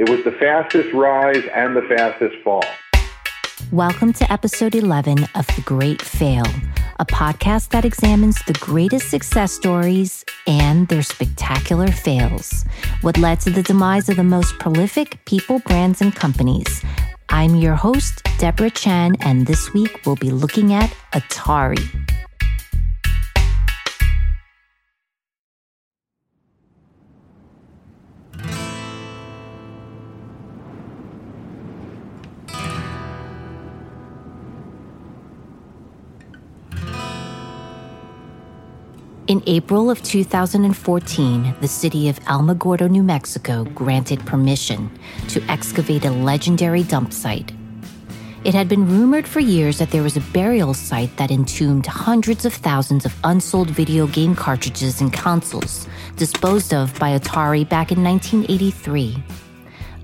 It was the fastest rise and the fastest fall. Welcome to episode 11 of The Great Fail, a podcast that examines the greatest success stories and their spectacular fails, what led to the demise of the most prolific people, brands, and companies. I'm your host, Deborah Chan, and this week we'll be looking at Atari. In April of 2014, the city of Alamogordo, New Mexico granted permission to excavate a legendary dump site. It had been rumored for years that there was a burial site that entombed hundreds of thousands of unsold video game cartridges and consoles disposed of by Atari back in 1983.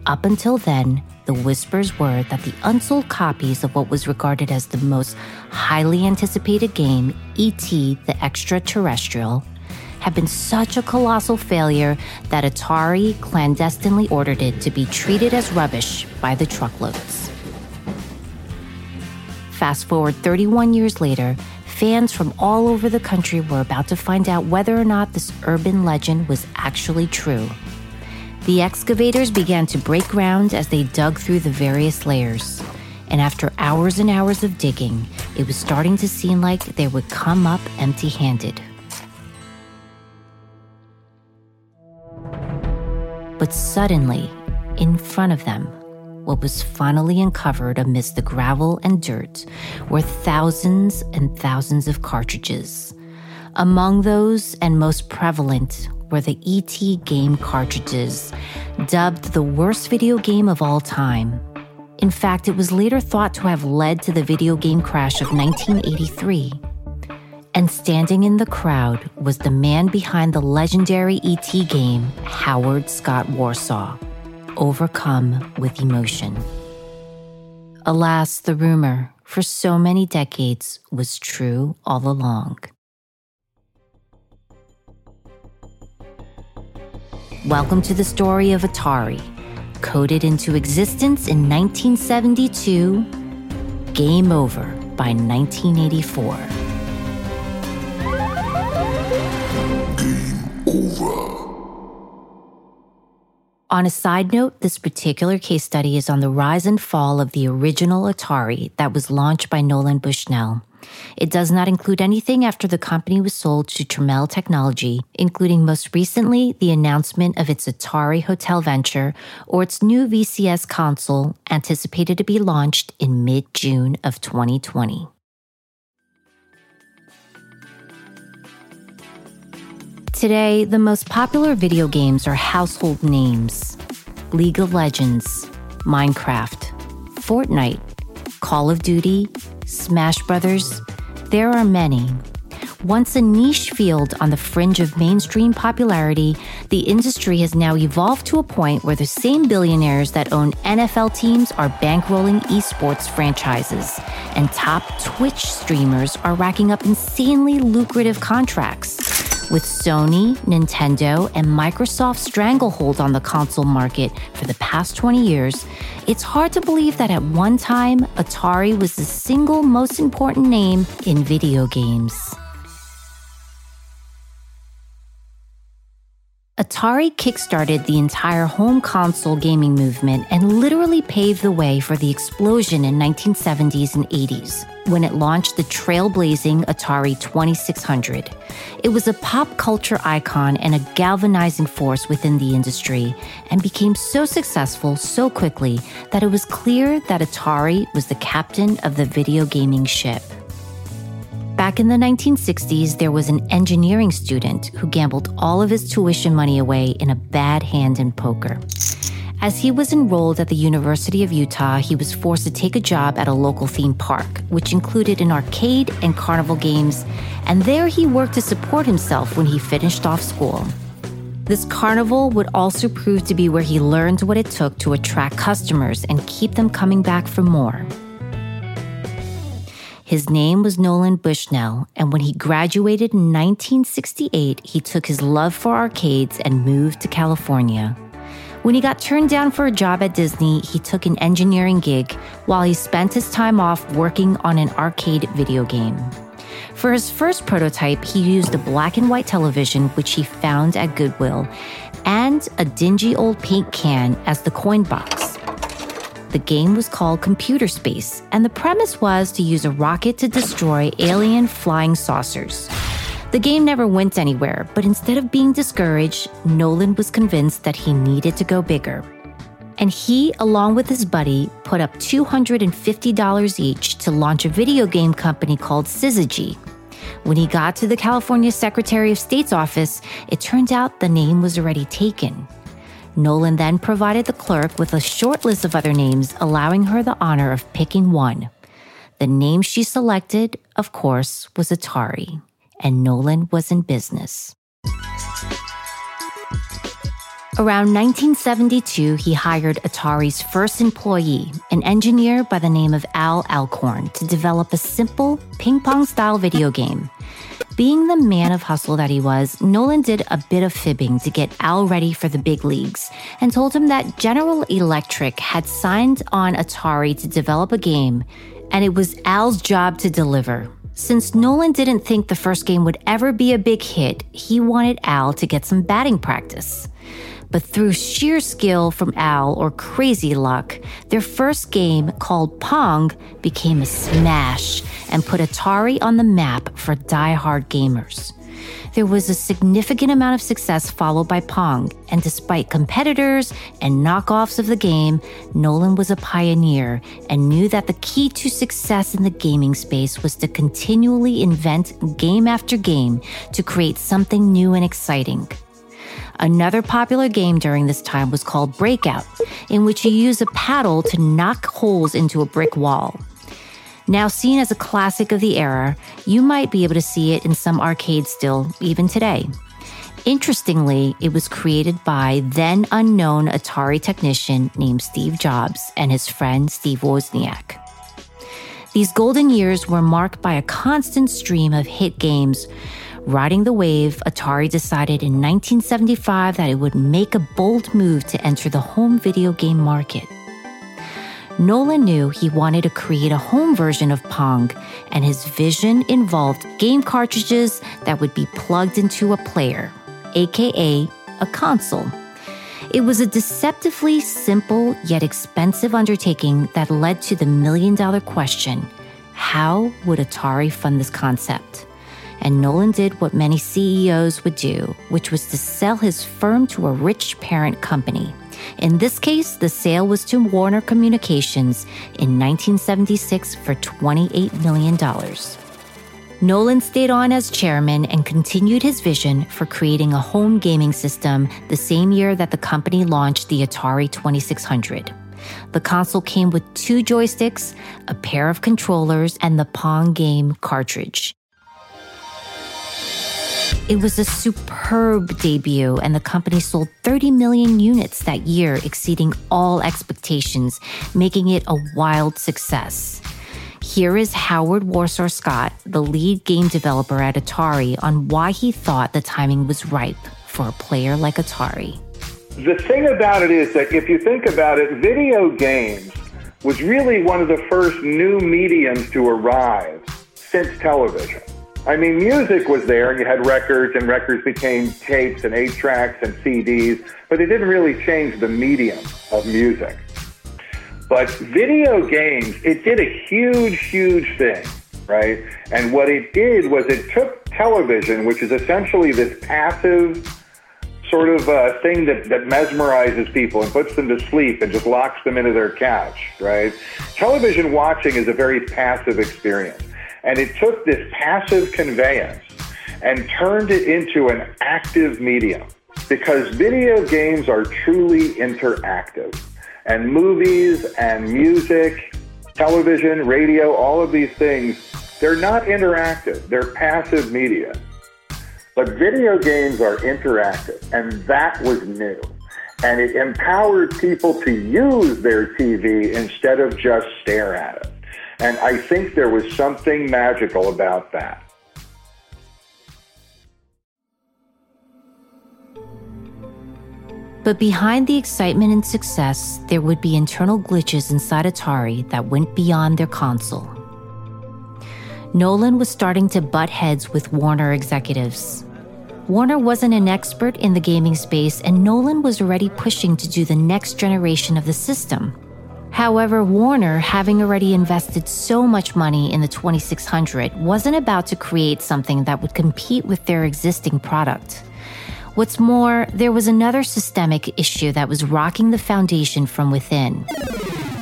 Up until then, the whispers were that the unsold copies of what was regarded as the most highly anticipated game, E.T. the Extraterrestrial, had been such a colossal failure that Atari clandestinely ordered it to be treated as rubbish by the truckloads. Fast forward 31 years later, fans from all over the country were about to find out whether or not this urban legend was actually true. The excavators began to break ground as they dug through the various layers. And after hours and hours of digging, it was starting to seem like they would come up empty handed. But suddenly, in front of them, what was finally uncovered amidst the gravel and dirt were thousands and thousands of cartridges. Among those and most prevalent were the ET game cartridges, dubbed the worst video game of all time. In fact, it was later thought to have led to the video game crash of 1983. And standing in the crowd was the man behind the legendary ET game, Howard Scott Warshaw, overcome with emotion. Alas, the rumor, for so many decades, was true all along. Welcome to the story of Atari, coded into existence in 1972, game over by 1984. On a side note, this particular case study is on the rise and fall of the original Atari that was launched by Nolan Bushnell. It does not include anything after the company was sold to Tramiel Technology, including most recently the announcement of its Atari Hotel venture or its new VCS console anticipated to be launched in mid June of 2020. Today, the most popular video games are household names League of Legends, Minecraft, Fortnite, Call of Duty, Smash Brothers. There are many. Once a niche field on the fringe of mainstream popularity, the industry has now evolved to a point where the same billionaires that own NFL teams are bankrolling esports franchises, and top Twitch streamers are racking up insanely lucrative contracts. With Sony, Nintendo, and Microsoft's stranglehold on the console market for the past 20 years, it's hard to believe that at one time, Atari was the single most important name in video games. Atari kickstarted the entire home console gaming movement and literally paved the way for the explosion in 1970s and 80s when it launched the trailblazing Atari 2600. It was a pop culture icon and a galvanizing force within the industry and became so successful so quickly that it was clear that Atari was the captain of the video gaming ship. Back in the 1960s, there was an engineering student who gambled all of his tuition money away in a bad hand in poker. As he was enrolled at the University of Utah, he was forced to take a job at a local theme park, which included an arcade and carnival games, and there he worked to support himself when he finished off school. This carnival would also prove to be where he learned what it took to attract customers and keep them coming back for more. His name was Nolan Bushnell, and when he graduated in 1968, he took his love for arcades and moved to California. When he got turned down for a job at Disney, he took an engineering gig while he spent his time off working on an arcade video game. For his first prototype, he used a black and white television, which he found at Goodwill, and a dingy old paint can as the coin box. The game was called Computer Space, and the premise was to use a rocket to destroy alien flying saucers. The game never went anywhere, but instead of being discouraged, Nolan was convinced that he needed to go bigger. And he, along with his buddy, put up $250 each to launch a video game company called Syzygy. When he got to the California Secretary of State's office, it turned out the name was already taken. Nolan then provided the clerk with a short list of other names, allowing her the honor of picking one. The name she selected, of course, was Atari, and Nolan was in business. Around 1972, he hired Atari's first employee, an engineer by the name of Al Alcorn, to develop a simple ping pong style video game. Being the man of hustle that he was, Nolan did a bit of fibbing to get Al ready for the big leagues and told him that General Electric had signed on Atari to develop a game, and it was Al's job to deliver. Since Nolan didn't think the first game would ever be a big hit, he wanted Al to get some batting practice. But through sheer skill from Al or crazy luck, their first game, called Pong, became a smash and put Atari on the map for die-hard gamers. There was a significant amount of success followed by Pong, and despite competitors and knockoffs of the game, Nolan was a pioneer and knew that the key to success in the gaming space was to continually invent game after game to create something new and exciting. Another popular game during this time was called Breakout, in which you use a paddle to knock holes into a brick wall. Now seen as a classic of the era, you might be able to see it in some arcades still, even today. Interestingly, it was created by then unknown Atari technician named Steve Jobs and his friend Steve Wozniak. These golden years were marked by a constant stream of hit games Riding the wave, Atari decided in 1975 that it would make a bold move to enter the home video game market. Nolan knew he wanted to create a home version of Pong, and his vision involved game cartridges that would be plugged into a player, aka a console. It was a deceptively simple yet expensive undertaking that led to the million dollar question how would Atari fund this concept? And Nolan did what many CEOs would do, which was to sell his firm to a rich parent company. In this case, the sale was to Warner Communications in 1976 for $28 million. Nolan stayed on as chairman and continued his vision for creating a home gaming system the same year that the company launched the Atari 2600. The console came with two joysticks, a pair of controllers, and the Pong game cartridge. It was a superb debut, and the company sold 30 million units that year, exceeding all expectations, making it a wild success. Here is Howard Warshaw Scott, the lead game developer at Atari, on why he thought the timing was ripe for a player like Atari. The thing about it is that if you think about it, video games was really one of the first new mediums to arrive since television. I mean, music was there, and you had records, and records became tapes and eight tracks and CDs, but it didn't really change the medium of music. But video games, it did a huge, huge thing, right? And what it did was it took television, which is essentially this passive sort of uh, thing that, that mesmerizes people and puts them to sleep and just locks them into their couch, right? Television watching is a very passive experience. And it took this passive conveyance and turned it into an active medium because video games are truly interactive. And movies and music, television, radio, all of these things, they're not interactive. They're passive media. But video games are interactive, and that was new. And it empowered people to use their TV instead of just stare at it. And I think there was something magical about that. But behind the excitement and success, there would be internal glitches inside Atari that went beyond their console. Nolan was starting to butt heads with Warner executives. Warner wasn't an expert in the gaming space, and Nolan was already pushing to do the next generation of the system. However, Warner, having already invested so much money in the 2600, wasn't about to create something that would compete with their existing product. What's more, there was another systemic issue that was rocking the foundation from within.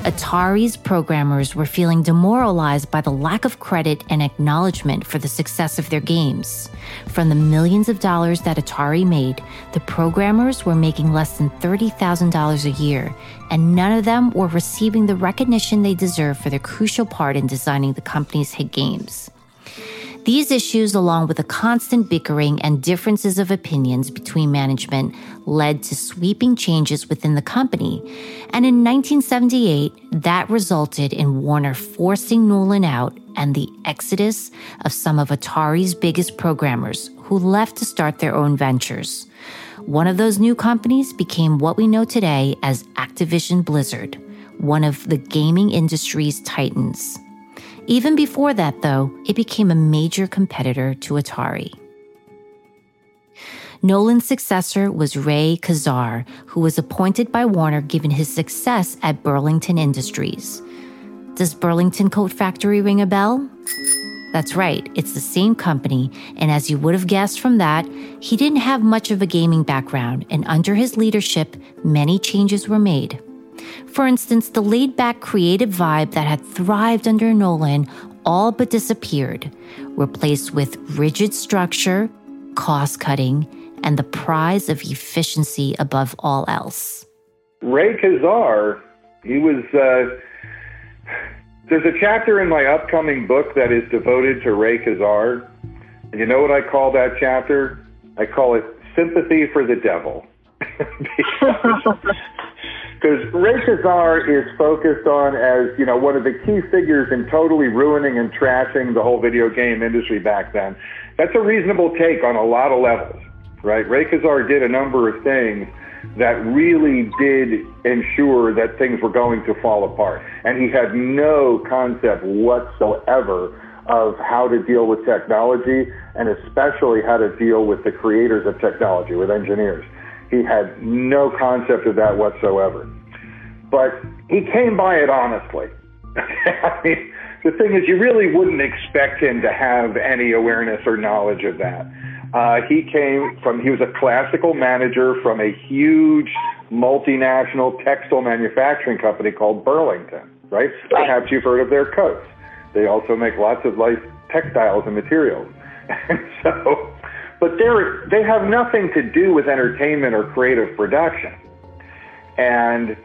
Atari's programmers were feeling demoralized by the lack of credit and acknowledgement for the success of their games. From the millions of dollars that Atari made, the programmers were making less than $30,000 a year, and none of them were receiving the recognition they deserve for their crucial part in designing the company's hit games. These issues, along with the constant bickering and differences of opinions between management, led to sweeping changes within the company. And in 1978, that resulted in Warner forcing Nolan out and the exodus of some of Atari's biggest programmers who left to start their own ventures. One of those new companies became what we know today as Activision Blizzard, one of the gaming industry's titans. Even before that, though, it became a major competitor to Atari. Nolan's successor was Ray Kassar, who was appointed by Warner given his success at Burlington Industries. Does Burlington Coat Factory ring a bell? That's right, it's the same company, and as you would have guessed from that, he didn't have much of a gaming background, and under his leadership, many changes were made. For instance, the laid back creative vibe that had thrived under Nolan all but disappeared, replaced with rigid structure, cost cutting, and the prize of efficiency above all else. Ray Kassar, he was. Uh, there's a chapter in my upcoming book that is devoted to Ray Kassar. And you know what I call that chapter? I call it Sympathy for the Devil. because Ray Kassar is focused on as you know one of the key figures in totally ruining and trashing the whole video game industry back then. That's a reasonable take on a lot of levels, right? Ray Kassar did a number of things that really did ensure that things were going to fall apart, and he had no concept whatsoever of how to deal with technology, and especially how to deal with the creators of technology, with engineers. He had no concept of that whatsoever. But he came by it honestly. I mean, the thing is, you really wouldn't expect him to have any awareness or knowledge of that. Uh, he came from, he was a classical manager from a huge multinational textile manufacturing company called Burlington, right? Perhaps you've heard of their coats. They also make lots of light textiles and materials. And so, but they're, they have nothing to do with entertainment or creative production. And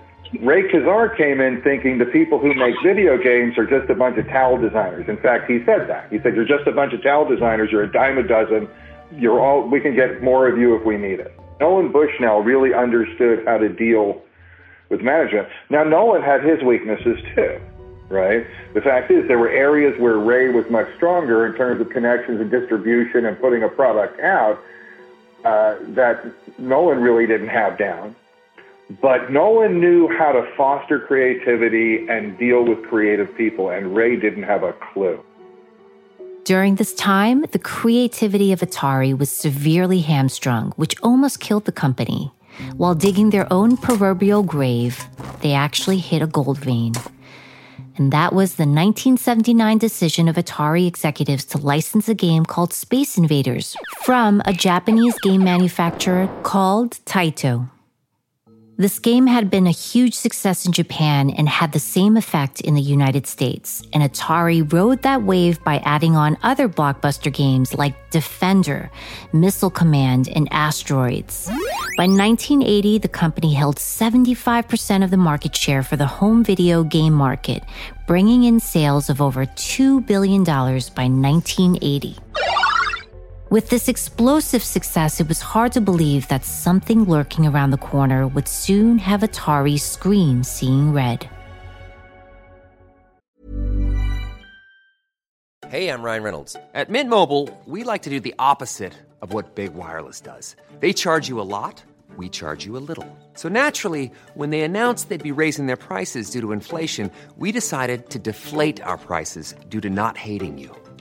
Ray Kassar came in thinking the people who make video games are just a bunch of towel designers. In fact, he said that. He said, You're just a bunch of towel designers. You're a dime a dozen. You're all, we can get more of you if we need it. Nolan Bushnell really understood how to deal with management. Now, Nolan had his weaknesses too right? The fact is, there were areas where Ray was much stronger in terms of connections and distribution and putting a product out uh, that Nolan really didn't have down. But Nolan knew how to foster creativity and deal with creative people, and Ray didn't have a clue. During this time, the creativity of Atari was severely hamstrung, which almost killed the company. While digging their own proverbial grave, they actually hit a gold vein. And that was the 1979 decision of Atari executives to license a game called Space Invaders from a Japanese game manufacturer called Taito. This game had been a huge success in Japan and had the same effect in the United States, and Atari rode that wave by adding on other blockbuster games like Defender, Missile Command, and Asteroids. By 1980, the company held 75% of the market share for the home video game market, bringing in sales of over $2 billion by 1980. With this explosive success, it was hard to believe that something lurking around the corner would soon have Atari screen seeing red. Hey, I'm Ryan Reynolds. At Mint Mobile, we like to do the opposite of what Big Wireless does. They charge you a lot, we charge you a little. So naturally, when they announced they'd be raising their prices due to inflation, we decided to deflate our prices due to not hating you.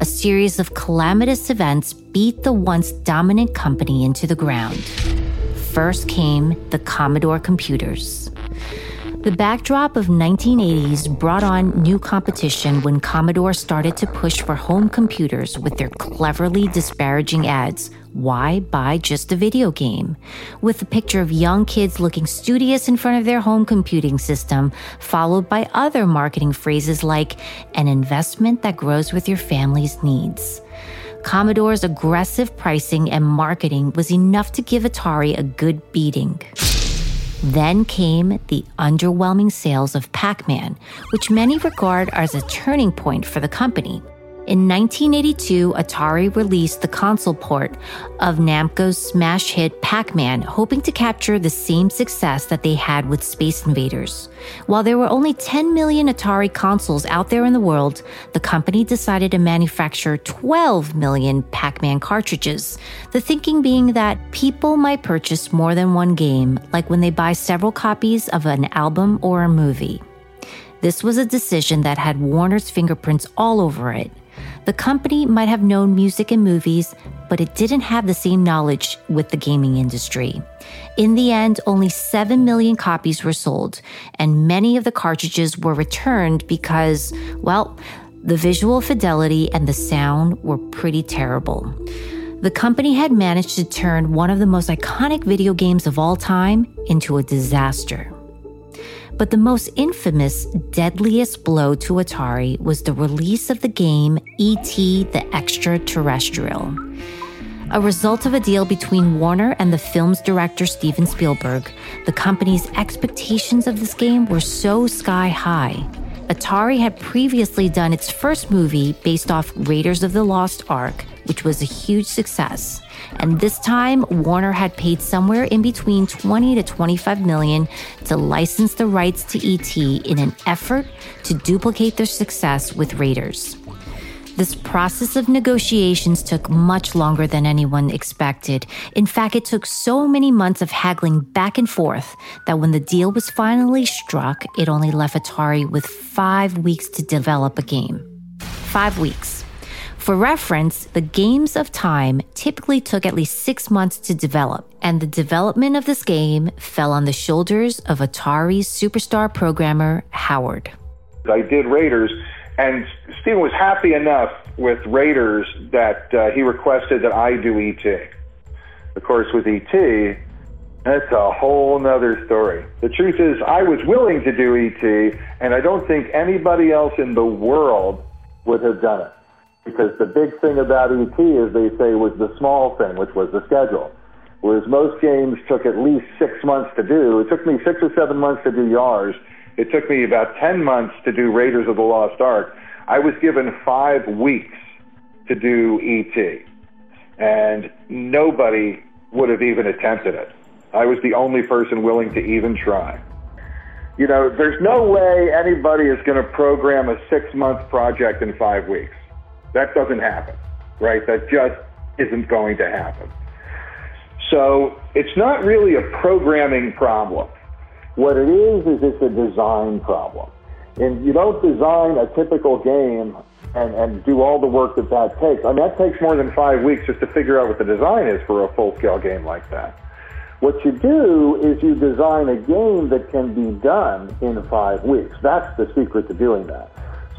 a series of calamitous events beat the once dominant company into the ground. First came the Commodore computers. The backdrop of 1980s brought on new competition when Commodore started to push for home computers with their cleverly disparaging ads. Why buy just a video game? With a picture of young kids looking studious in front of their home computing system, followed by other marketing phrases like an investment that grows with your family's needs. Commodore's aggressive pricing and marketing was enough to give Atari a good beating. Then came the underwhelming sales of Pac Man, which many regard as a turning point for the company. In 1982, Atari released the console port of Namco's smash hit Pac Man, hoping to capture the same success that they had with Space Invaders. While there were only 10 million Atari consoles out there in the world, the company decided to manufacture 12 million Pac Man cartridges. The thinking being that people might purchase more than one game, like when they buy several copies of an album or a movie. This was a decision that had Warner's fingerprints all over it. The company might have known music and movies, but it didn't have the same knowledge with the gaming industry. In the end, only 7 million copies were sold, and many of the cartridges were returned because, well, the visual fidelity and the sound were pretty terrible. The company had managed to turn one of the most iconic video games of all time into a disaster. But the most infamous, deadliest blow to Atari was the release of the game E.T. the Extraterrestrial. A result of a deal between Warner and the film's director Steven Spielberg, the company's expectations of this game were so sky high. Atari had previously done its first movie based off Raiders of the Lost Ark, which was a huge success. And this time, Warner had paid somewhere in between 20 to 25 million to license the rights to ET in an effort to duplicate their success with Raiders. This process of negotiations took much longer than anyone expected. In fact, it took so many months of haggling back and forth that when the deal was finally struck, it only left Atari with five weeks to develop a game. Five weeks. For reference, the games of time typically took at least six months to develop, and the development of this game fell on the shoulders of Atari's superstar programmer, Howard. I did Raiders, and Steven was happy enough with Raiders that uh, he requested that I do ET. Of course, with ET, That's a whole nother story. The truth is, I was willing to do ET, and I don't think anybody else in the world would have done it. Because the big thing about ET, as they say, was the small thing, which was the schedule. Whereas most games took at least six months to do. It took me six or seven months to do Yars. It took me about 10 months to do Raiders of the Lost Ark. I was given five weeks to do ET. And nobody would have even attempted it. I was the only person willing to even try. You know, there's no way anybody is going to program a six month project in five weeks. That doesn't happen, right? That just isn't going to happen. So it's not really a programming problem. What it is, is it's a design problem. And you don't design a typical game and, and do all the work that that takes. I mean, that takes more than five weeks just to figure out what the design is for a full scale game like that. What you do is you design a game that can be done in five weeks. That's the secret to doing that.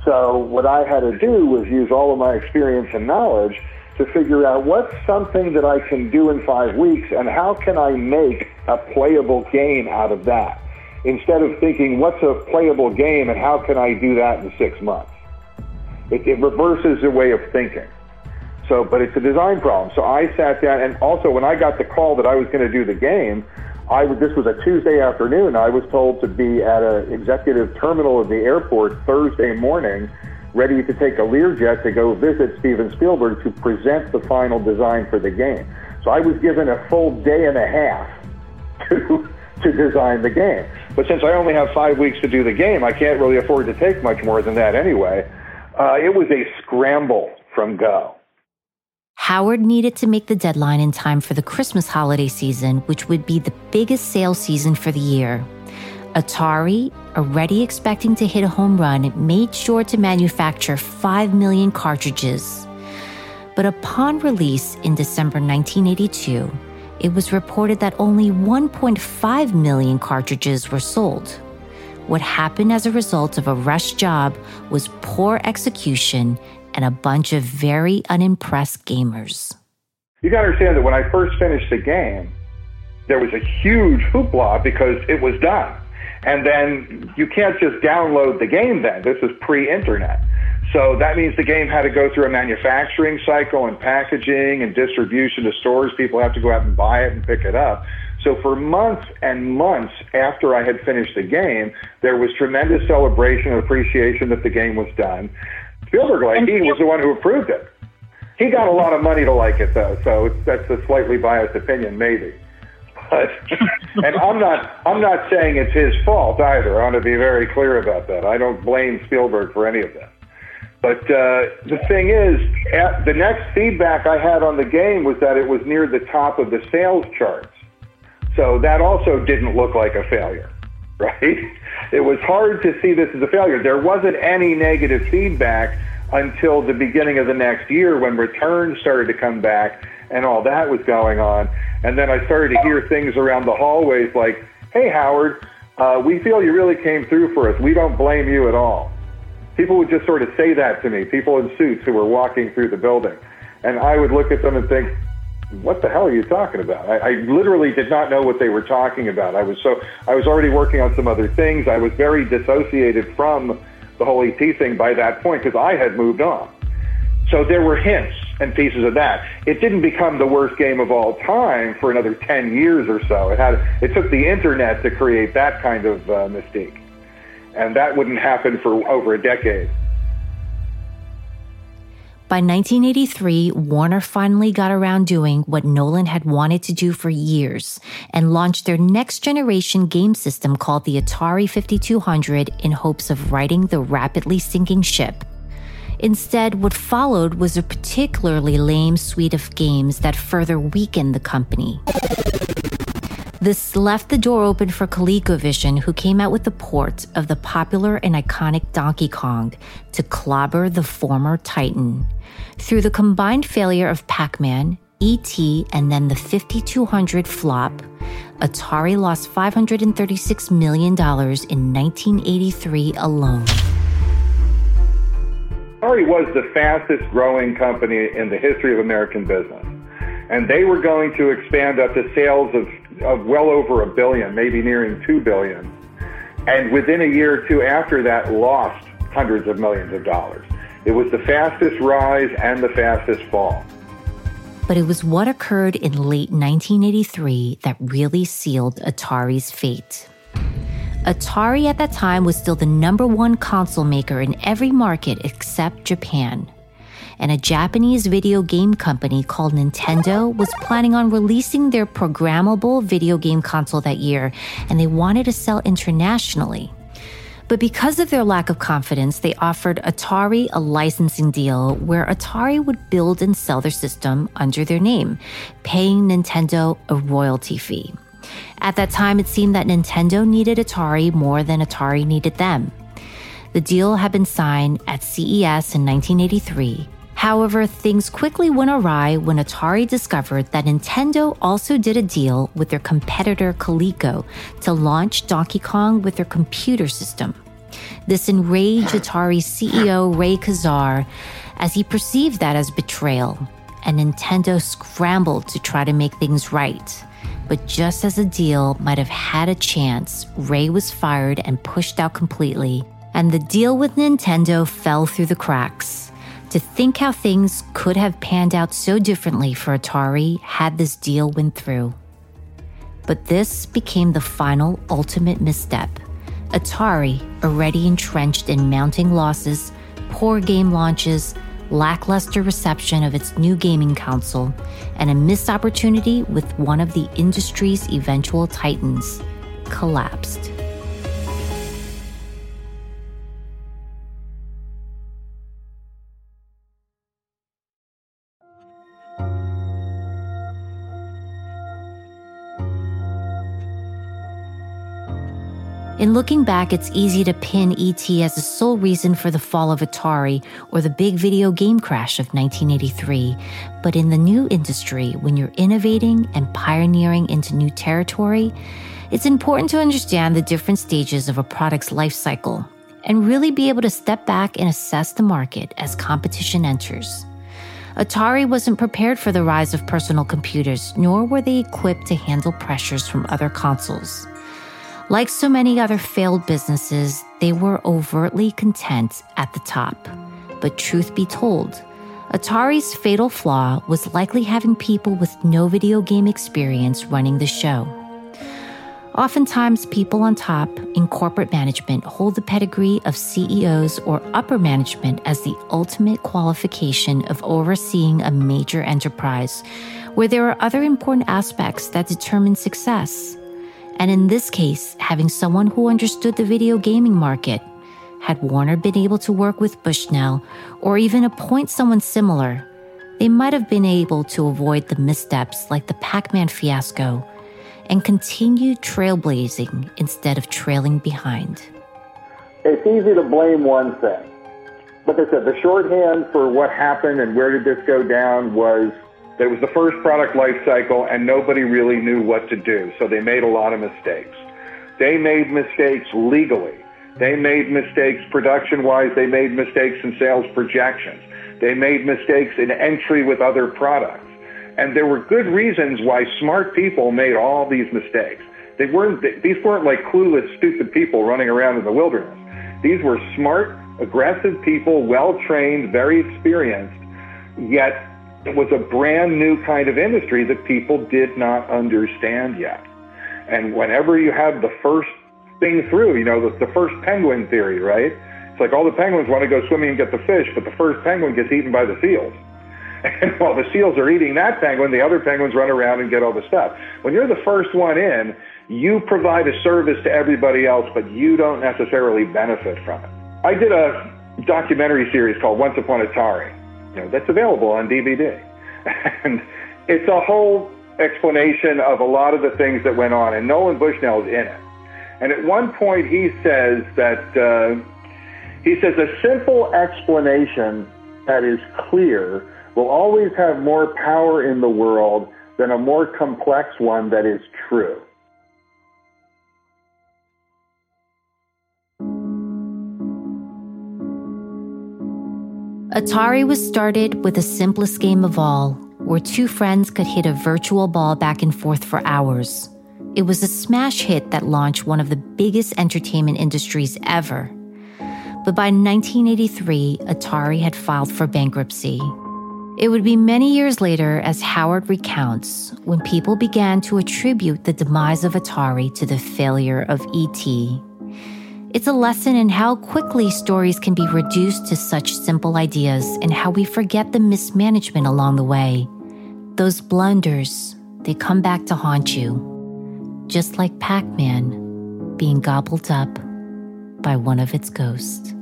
So what I had to do was use all of my experience and knowledge to figure out what's something that I can do in five weeks and how can I make a playable game out of that instead of thinking what's a playable game and how can I do that in six months. It, it reverses the way of thinking. So, but it's a design problem. So I sat down, and also when I got the call that I was going to do the game, I this was a Tuesday afternoon. I was told to be at an executive terminal of the airport Thursday morning, ready to take a Learjet to go visit Steven Spielberg to present the final design for the game. So I was given a full day and a half to to design the game. But since I only have five weeks to do the game, I can't really afford to take much more than that anyway. Uh, it was a scramble from go. Howard needed to make the deadline in time for the Christmas holiday season, which would be the biggest sales season for the year. Atari, already expecting to hit a home run, made sure to manufacture 5 million cartridges. But upon release in December 1982, it was reported that only 1.5 million cartridges were sold. What happened as a result of a rush job was poor execution and a bunch of very unimpressed gamers. You got to understand that when I first finished the game, there was a huge hoopla because it was done. And then you can't just download the game then. This is pre internet. So that means the game had to go through a manufacturing cycle and packaging and distribution to stores. People have to go out and buy it and pick it up. So for months and months after I had finished the game, there was tremendous celebration and appreciation that the game was done. Spielberg like he was the one who approved it. He got a lot of money to like it though, so that's a slightly biased opinion, maybe. But and I'm not I'm not saying it's his fault either. I want to be very clear about that. I don't blame Spielberg for any of that. But uh, the thing is, the next feedback I had on the game was that it was near the top of the sales charts. So that also didn't look like a failure, right? It was hard to see this as a failure. There wasn't any negative feedback until the beginning of the next year when returns started to come back and all that was going on. And then I started to hear things around the hallways like, hey, Howard, uh, we feel you really came through for us. We don't blame you at all. People would just sort of say that to me, people in suits who were walking through the building. And I would look at them and think, what the hell are you talking about? I, I literally did not know what they were talking about. I was so I was already working on some other things. I was very dissociated from the whole ET thing by that point because I had moved on. So there were hints and pieces of that. It didn't become the worst game of all time for another 10 years or so. It had it took the internet to create that kind of uh, mystique. And that wouldn't happen for over a decade. By 1983, Warner finally got around doing what Nolan had wanted to do for years and launched their next generation game system called the Atari 5200 in hopes of righting the rapidly sinking ship. Instead, what followed was a particularly lame suite of games that further weakened the company. This left the door open for ColecoVision, who came out with the port of the popular and iconic Donkey Kong to clobber the former Titan. Through the combined failure of Pac Man, E.T., and then the 5200 flop, Atari lost $536 million in 1983 alone. Atari was the fastest growing company in the history of American business. And they were going to expand up to sales of of well over a billion, maybe nearing two billion. And within a year or two after that, lost hundreds of millions of dollars. It was the fastest rise and the fastest fall. But it was what occurred in late 1983 that really sealed Atari's fate. Atari at that time was still the number one console maker in every market except Japan. And a Japanese video game company called Nintendo was planning on releasing their programmable video game console that year, and they wanted to sell internationally. But because of their lack of confidence, they offered Atari a licensing deal where Atari would build and sell their system under their name, paying Nintendo a royalty fee. At that time, it seemed that Nintendo needed Atari more than Atari needed them. The deal had been signed at CES in 1983. However, things quickly went awry when Atari discovered that Nintendo also did a deal with their competitor Coleco to launch Donkey Kong with their computer system. This enraged Atari CEO Ray Kassar as he perceived that as betrayal, and Nintendo scrambled to try to make things right. But just as the deal might have had a chance, Ray was fired and pushed out completely, and the deal with Nintendo fell through the cracks. To think how things could have panned out so differently for Atari had this deal went through. But this became the final ultimate misstep. Atari, already entrenched in mounting losses, poor game launches, lackluster reception of its new gaming console, and a missed opportunity with one of the industry's eventual titans, collapsed. In looking back, it's easy to pin ET as the sole reason for the fall of Atari or the big video game crash of 1983. But in the new industry, when you're innovating and pioneering into new territory, it's important to understand the different stages of a product's life cycle and really be able to step back and assess the market as competition enters. Atari wasn't prepared for the rise of personal computers, nor were they equipped to handle pressures from other consoles. Like so many other failed businesses, they were overtly content at the top. But truth be told, Atari's fatal flaw was likely having people with no video game experience running the show. Oftentimes, people on top in corporate management hold the pedigree of CEOs or upper management as the ultimate qualification of overseeing a major enterprise, where there are other important aspects that determine success. And in this case, having someone who understood the video gaming market, had Warner been able to work with Bushnell or even appoint someone similar, they might have been able to avoid the missteps like the Pac Man fiasco and continue trailblazing instead of trailing behind. It's easy to blame one thing. Like I said, the shorthand for what happened and where did this go down was that it was the first product life cycle and nobody really knew what to do. So they made a lot of mistakes. They made mistakes legally. They made mistakes production wise. They made mistakes in sales projections. They made mistakes in entry with other products. And there were good reasons why smart people made all these mistakes. They weren't, these weren't like clueless, stupid people running around in the wilderness. These were smart, aggressive people, well trained, very experienced, yet it was a brand new kind of industry that people did not understand yet. And whenever you have the first thing through, you know, the, the first penguin theory, right? It's like all the penguins want to go swimming and get the fish, but the first penguin gets eaten by the seals. And while the seals are eating that penguin, the other penguins run around and get all the stuff. When you're the first one in, you provide a service to everybody else, but you don't necessarily benefit from it. I did a documentary series called Once Upon a Atari you know, that's available on DVD. And it's a whole explanation of a lot of the things that went on, and Nolan Bushnell is in it. And at one point, he says that uh, he says a simple explanation that is clear will always have more power in the world than a more complex one that is true. Atari was started with the simplest game of all, where two friends could hit a virtual ball back and forth for hours. It was a smash hit that launched one of the biggest entertainment industries ever. But by 1983, Atari had filed for bankruptcy. It would be many years later, as Howard recounts, when people began to attribute the demise of Atari to the failure of ET. It's a lesson in how quickly stories can be reduced to such simple ideas and how we forget the mismanagement along the way. Those blunders, they come back to haunt you, just like Pac Man being gobbled up by one of its ghosts.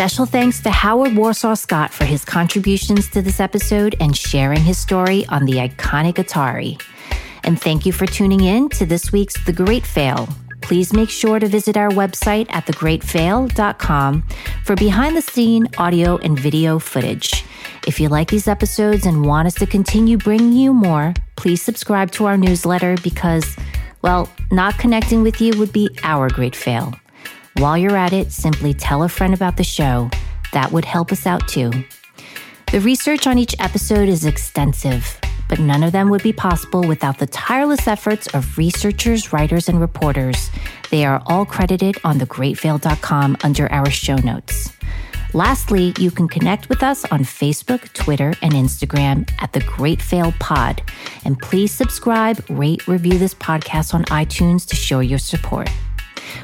Special thanks to Howard Warshaw Scott for his contributions to this episode and sharing his story on the iconic Atari. And thank you for tuning in to this week's The Great Fail. Please make sure to visit our website at thegreatfail.com for behind the scene audio and video footage. If you like these episodes and want us to continue bringing you more, please subscribe to our newsletter because, well, not connecting with you would be our great fail. While you're at it, simply tell a friend about the show. That would help us out too. The research on each episode is extensive, but none of them would be possible without the tireless efforts of researchers, writers, and reporters. They are all credited on thegreatfail.com under our show notes. Lastly, you can connect with us on Facebook, Twitter, and Instagram at The Great Fail Pod. And please subscribe, rate, review this podcast on iTunes to show your support.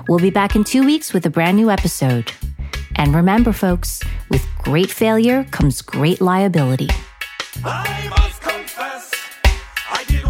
We'll be back in two weeks with a brand new episode. And remember, folks, with great failure comes great liability. I must confess, I did